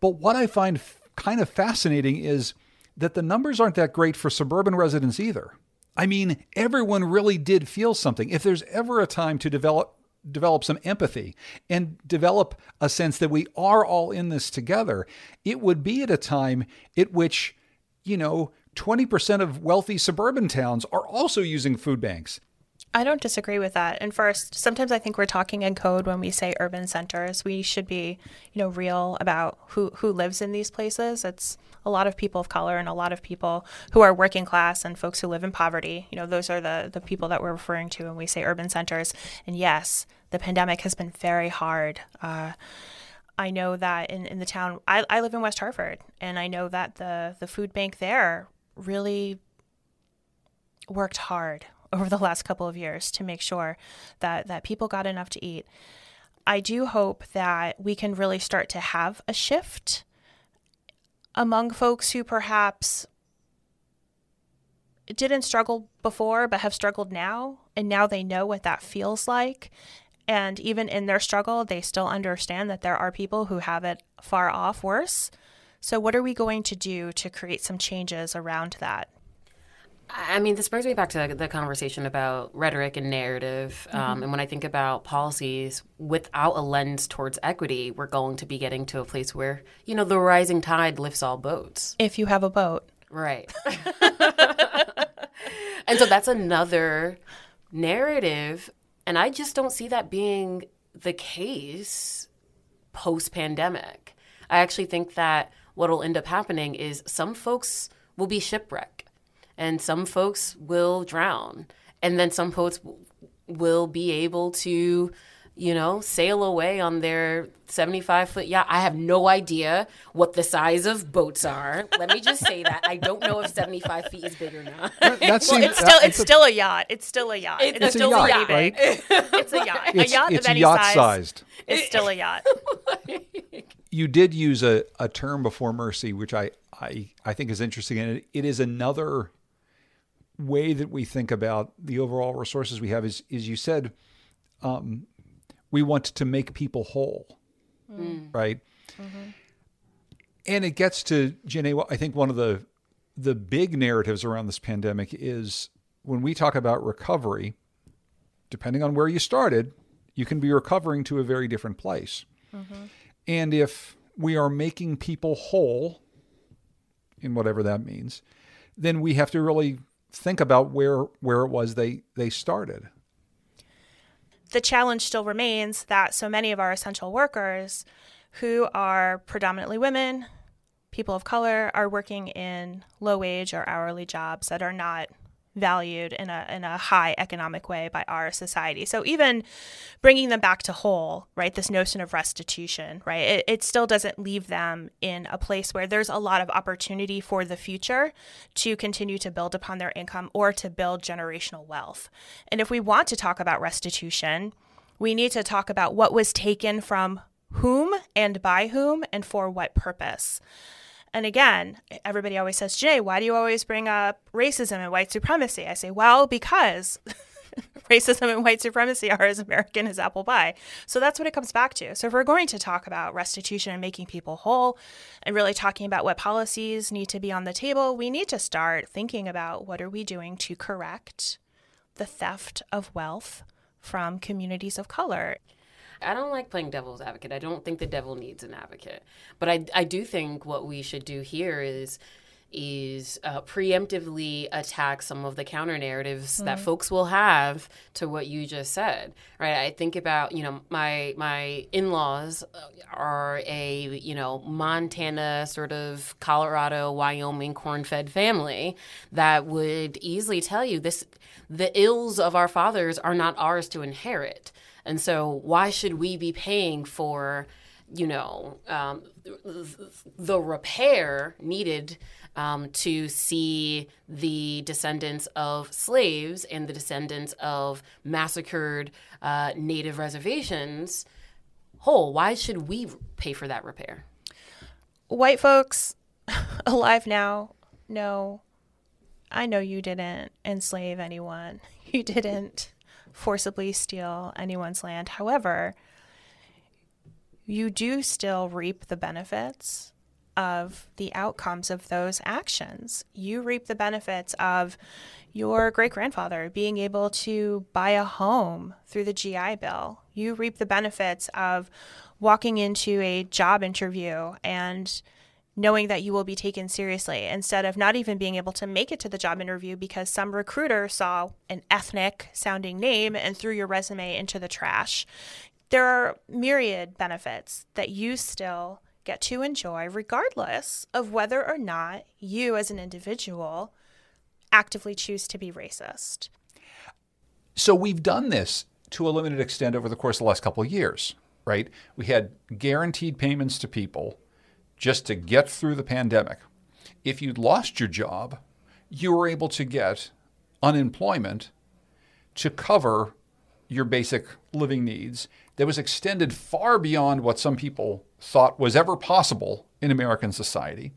But what I find f- kind of fascinating is that the numbers aren't that great for suburban residents either. I mean, everyone really did feel something. If there's ever a time to develop develop some empathy and develop a sense that we are all in this together, it would be at a time at which, you know, 20% of wealthy suburban towns are also using food banks. I don't disagree with that. And first, sometimes I think we're talking in code when we say urban centers. We should be, you know, real about who who lives in these places. It's a lot of people of color and a lot of people who are working class and folks who live in poverty. You know, those are the the people that we're referring to when we say urban centers. And yes, the pandemic has been very hard. Uh, I know that in, in the town, I, I live in West Hartford, and I know that the, the food bank there really worked hard over the last couple of years to make sure that, that people got enough to eat. I do hope that we can really start to have a shift among folks who perhaps didn't struggle before but have struggled now and now they know what that feels like. And even in their struggle they still understand that there are people who have it far off worse. So what are we going to do to create some changes around that I mean, this brings me back to the conversation about rhetoric and narrative. Um, Mhm. and when I think about policies without a lens towards equity, we're going to be getting to a place where, you know, the rising tide lifts all boats. if you have a boat Right. and so that's another narrative. And I just don't see that being the case post pandemic. I actually think that what will end up happening is some folks will be shipwrecked and some folks will drown. And then some folks will be able to, you know, sail away on their 75 foot yacht. I have no idea what the size of boats are. Let me just say that. I don't know if 75 feet is big or not. That well, seems- it's still that- it's still a yacht. It's still a yacht. It's- It's, it's a still yacht, pretty right? it's a yacht. It's- a yacht it's of any yacht size sized. is still a yacht. you did use a, a term before mercy which I, I i think is interesting and it, it is another way that we think about the overall resources we have is is you said um, we want to make people whole Mm. right? And it gets to Jenny, i think one of the the big narratives around this pandemic is when we talk about recovery depending on where you started you can be recovering to a very different place. And if we are making people whole, in whatever that means, then we have to really think about where where it was they they started. the challenge still remains that so many of our essential workers who are predominantly women, people of color, are working in low wage or hourly jobs that are not valued in a in a high economic way by our society. So even bringing them back to whole, right? This notion of restitution, right? It, it still doesn't leave them in a place where there's a lot of opportunity for the future to continue to build upon their income or to build generational wealth. And if we want to talk about restitution, we need to talk about what was taken from whom and by whom and for what purpose. And again, everybody always says, Jay, why do you always bring up racism and white supremacy? I say, well, because racism and white supremacy are as American as apple pie. So that's what it comes back to. So if we're going to talk about restitution and making people whole and really talking about what policies need to be on the table, we need to start thinking about what are we doing to correct the theft of wealth from communities of color. I don't like playing devil's advocate. I don't think the devil needs an advocate. But I, I do think what we should do here is is uh, preemptively attack some of the counter narratives that Mhm. folks will have to what you just said right i think about you know my my in-laws are a you know montana sort of colorado wyoming corn-fed family that would easily tell you this the ills of our fathers are not ours to inherit and so why should we be paying for you know um, the repair needed um, to see the descendants of slaves and the descendants of massacred uh, native reservations whole. Why should we pay for that repair? White folks alive now know I know you didn't enslave anyone. You didn't forcibly steal anyone's land. However, you do still reap the benefits of the outcomes of those actions. You reap the benefits of your great grandfather being able to buy a home through the GI Bill. You reap the benefits of walking into a job interview and knowing that you will be taken seriously instead of not even being able to make it to the job interview because some recruiter saw an ethnic sounding name and threw your resume into the trash. There are myriad benefits that you still get to enjoy regardless of whether or not you as an individual actively choose to be racist. So we've done this to a limited extent over the course of the last couple of years, right? We had guaranteed payments to people just to get through the pandemic. If you'd lost your job, you were able to get unemployment to cover your basic living needs that was extended far beyond what some people thought was ever possible in American society.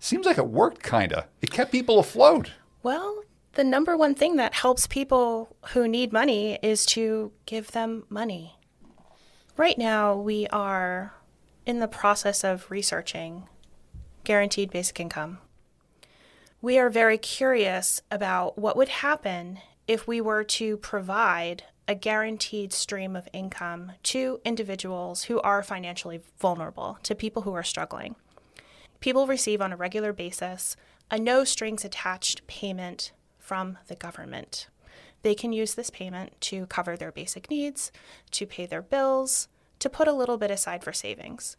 Seems like it worked, kind of. It kept people afloat. Well, the number one thing that helps people who need money is to give them money. Right now, we are in the process of researching guaranteed basic income. We are very curious about what would happen if we were to provide a guaranteed stream of income to individuals who are financially vulnerable, to people who are struggling. People receive on a regular basis a no strings attached payment from the government. They can use this payment to cover their basic needs, to pay their bills, to put a little bit aside for savings.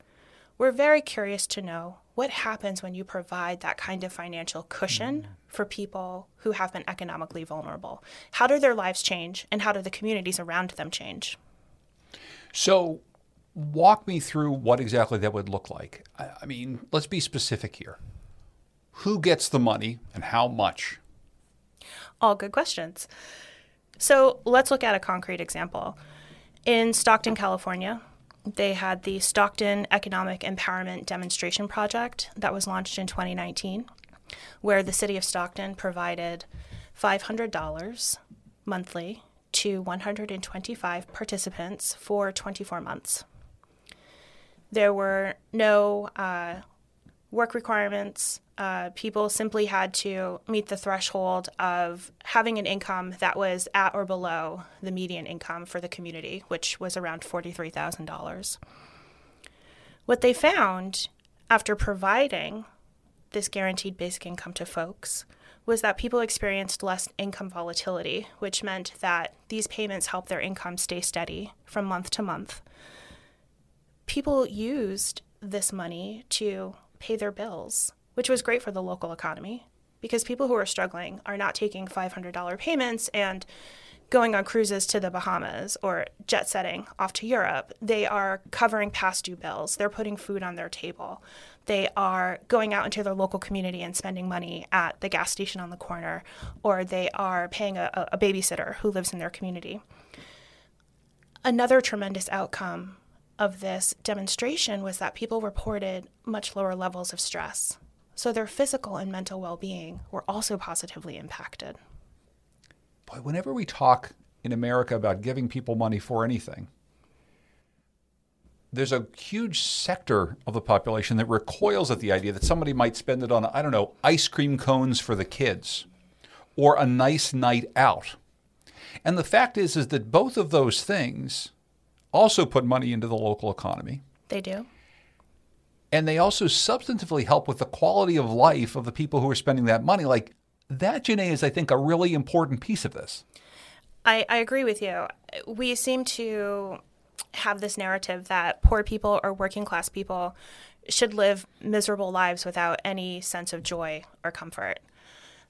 We're very curious to know what happens when you provide that kind of financial cushion mm. for people who have been economically vulnerable. How do their lives change, and how do the communities around them change? So, walk me through what exactly that would look like. I, I mean, let's be specific here. Who gets the money and how much? All good questions. So, let's look at a concrete example. In Stockton, California, they had the Stockton Economic Empowerment Demonstration Project that was launched in 2019, where the city of Stockton provided $500 monthly to 125 participants for 24 months. There were no uh, work requirements. Uh, people simply had to meet the threshold of having an income that was at or below the median income for the community, which was around $43,000. What they found after providing this guaranteed basic income to folks was that people experienced less income volatility, which meant that these payments helped their income stay steady from month to month. People used this money to pay their bills, which was great for the local economy because people who are struggling are not taking $500 payments and going on cruises to the Bahamas or jet setting off to Europe. They are covering past due bills. They're putting food on their table. They are going out into their local community and spending money at the gas station on the corner, or they are paying a, a babysitter who lives in their community. Another tremendous outcome of this demonstration was that people reported much lower levels of stress. So their physical and mental well being were also positively impacted. Boy, whenever we talk in America about giving people money for anything, there's a huge sector of the population that recoils at the idea that somebody might spend it on, I don't know, ice cream cones for the kids or a nice night out. And the fact is is that both of those things also put money into the local economy. They do. And they also substantively help with the quality of life of the people who are spending that money. Like that, Janae, is, I think, a really important piece of this. I, I agree with you. We seem to have this narrative that poor people or working class people should live miserable lives without any sense of joy or comfort.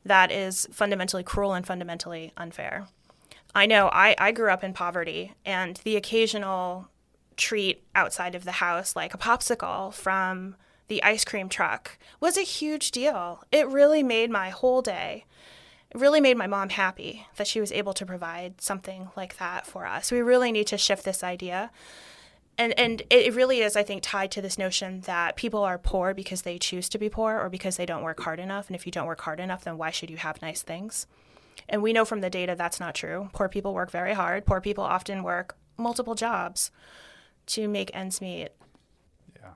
That is fundamentally cruel and fundamentally unfair. I know I, I grew up in poverty, and the occasional treat outside of the house, like a popsicle from the ice cream truck, was a huge deal. It really made my whole day. It really made my mom happy that she was able to provide something like that for us. We really need to shift this idea. And, and it really is, I think, tied to this notion that people are poor because they choose to be poor or because they don't work hard enough. And if you don't work hard enough, then why should you have nice things? And we know from the data that's not true. Poor people work very hard. Poor people often work multiple jobs to make ends meet. Yeah.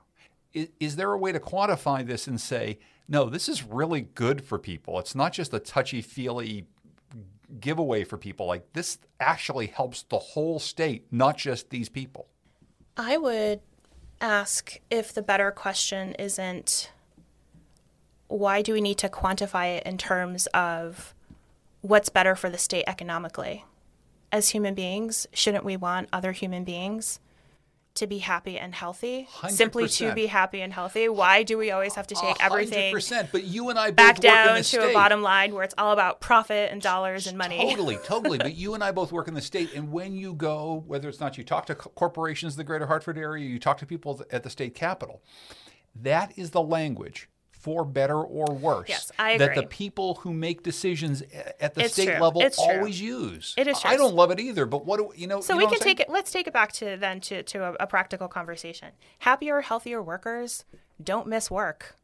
Is, is there a way to quantify this and say, no, this is really good for people? It's not just a touchy feely giveaway for people. Like this actually helps the whole state, not just these people. I would ask if the better question isn't why do we need to quantify it in terms of what's better for the state economically. As human beings, shouldn't we want other human beings to be happy and healthy, simply to be happy and healthy. Why do we always have to take everything 100%, but you and I both back work in down to a bottom line where it's all about profit and dollars and money? Totally, totally. but you and I both work in the state, and when you go, whether it's not you talk to corporations in the greater Hartford area, you talk to people at the state capitol, that is the language for better or worse. Yes, I That the people who make decisions at the It's state true. level It's true. always use. It is true. I don't love it either, but what do you know? So you we know what can take it. Let's take it back to then to to a, a practical conversation. Happier, healthier workers don't miss work,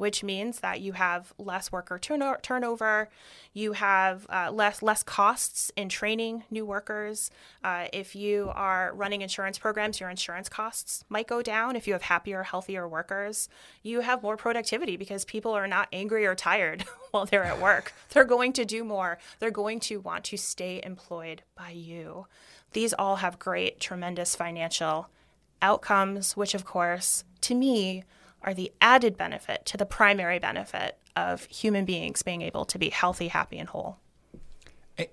which means that you have less worker turno- turnover. You have uh, less less costs in training new workers. Uh, if you are running insurance programs, your insurance costs might go down. If you have happier, healthier workers, you have more productivity because people are not angry or tired while they're at work. They're going to do more. They're going to want to stay employed by you. These all have great, tremendous financial outcomes, which, of course, to me, are the added benefit to the primary benefit of human beings being able to be healthy, happy, and whole.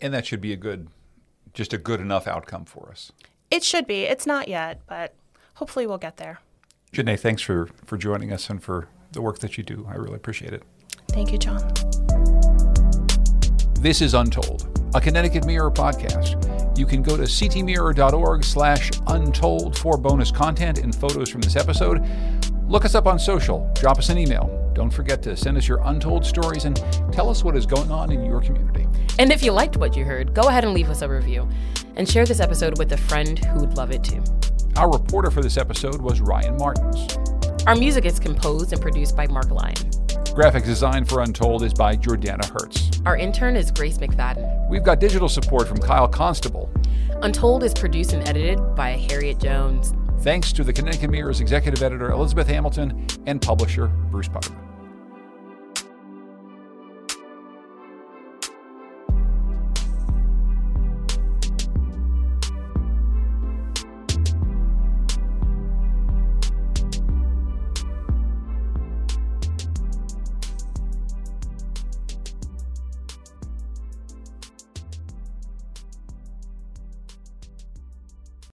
And that should be a good, just a good enough outcome for us. It should be. It's not yet, but hopefully we'll get there. Janae, thanks for, for joining us and for the work that you do. I really appreciate it. Thank you, John. This is Untold, a Connecticut Mirror podcast. You can go to ctmirror.org slash untold for bonus content and photos from this episode. Look us up on social, drop us an email. Don't forget to send us your untold stories and tell us what is going on in your community. And if you liked what you heard, go ahead and leave us a review and share this episode with a friend who'd love it too. Our reporter for this episode was Ryan Martins. Our music is composed and produced by Mark Lyon. Graphic design for Untold is by Jordana Hertz. Our intern is Grace McFadden. We've got digital support from Kyle Constable. Untold is produced and edited by Harriet Jones. Thanks to the Connecticut Mirror's executive editor Elizabeth Hamilton and publisher Bruce Putterman.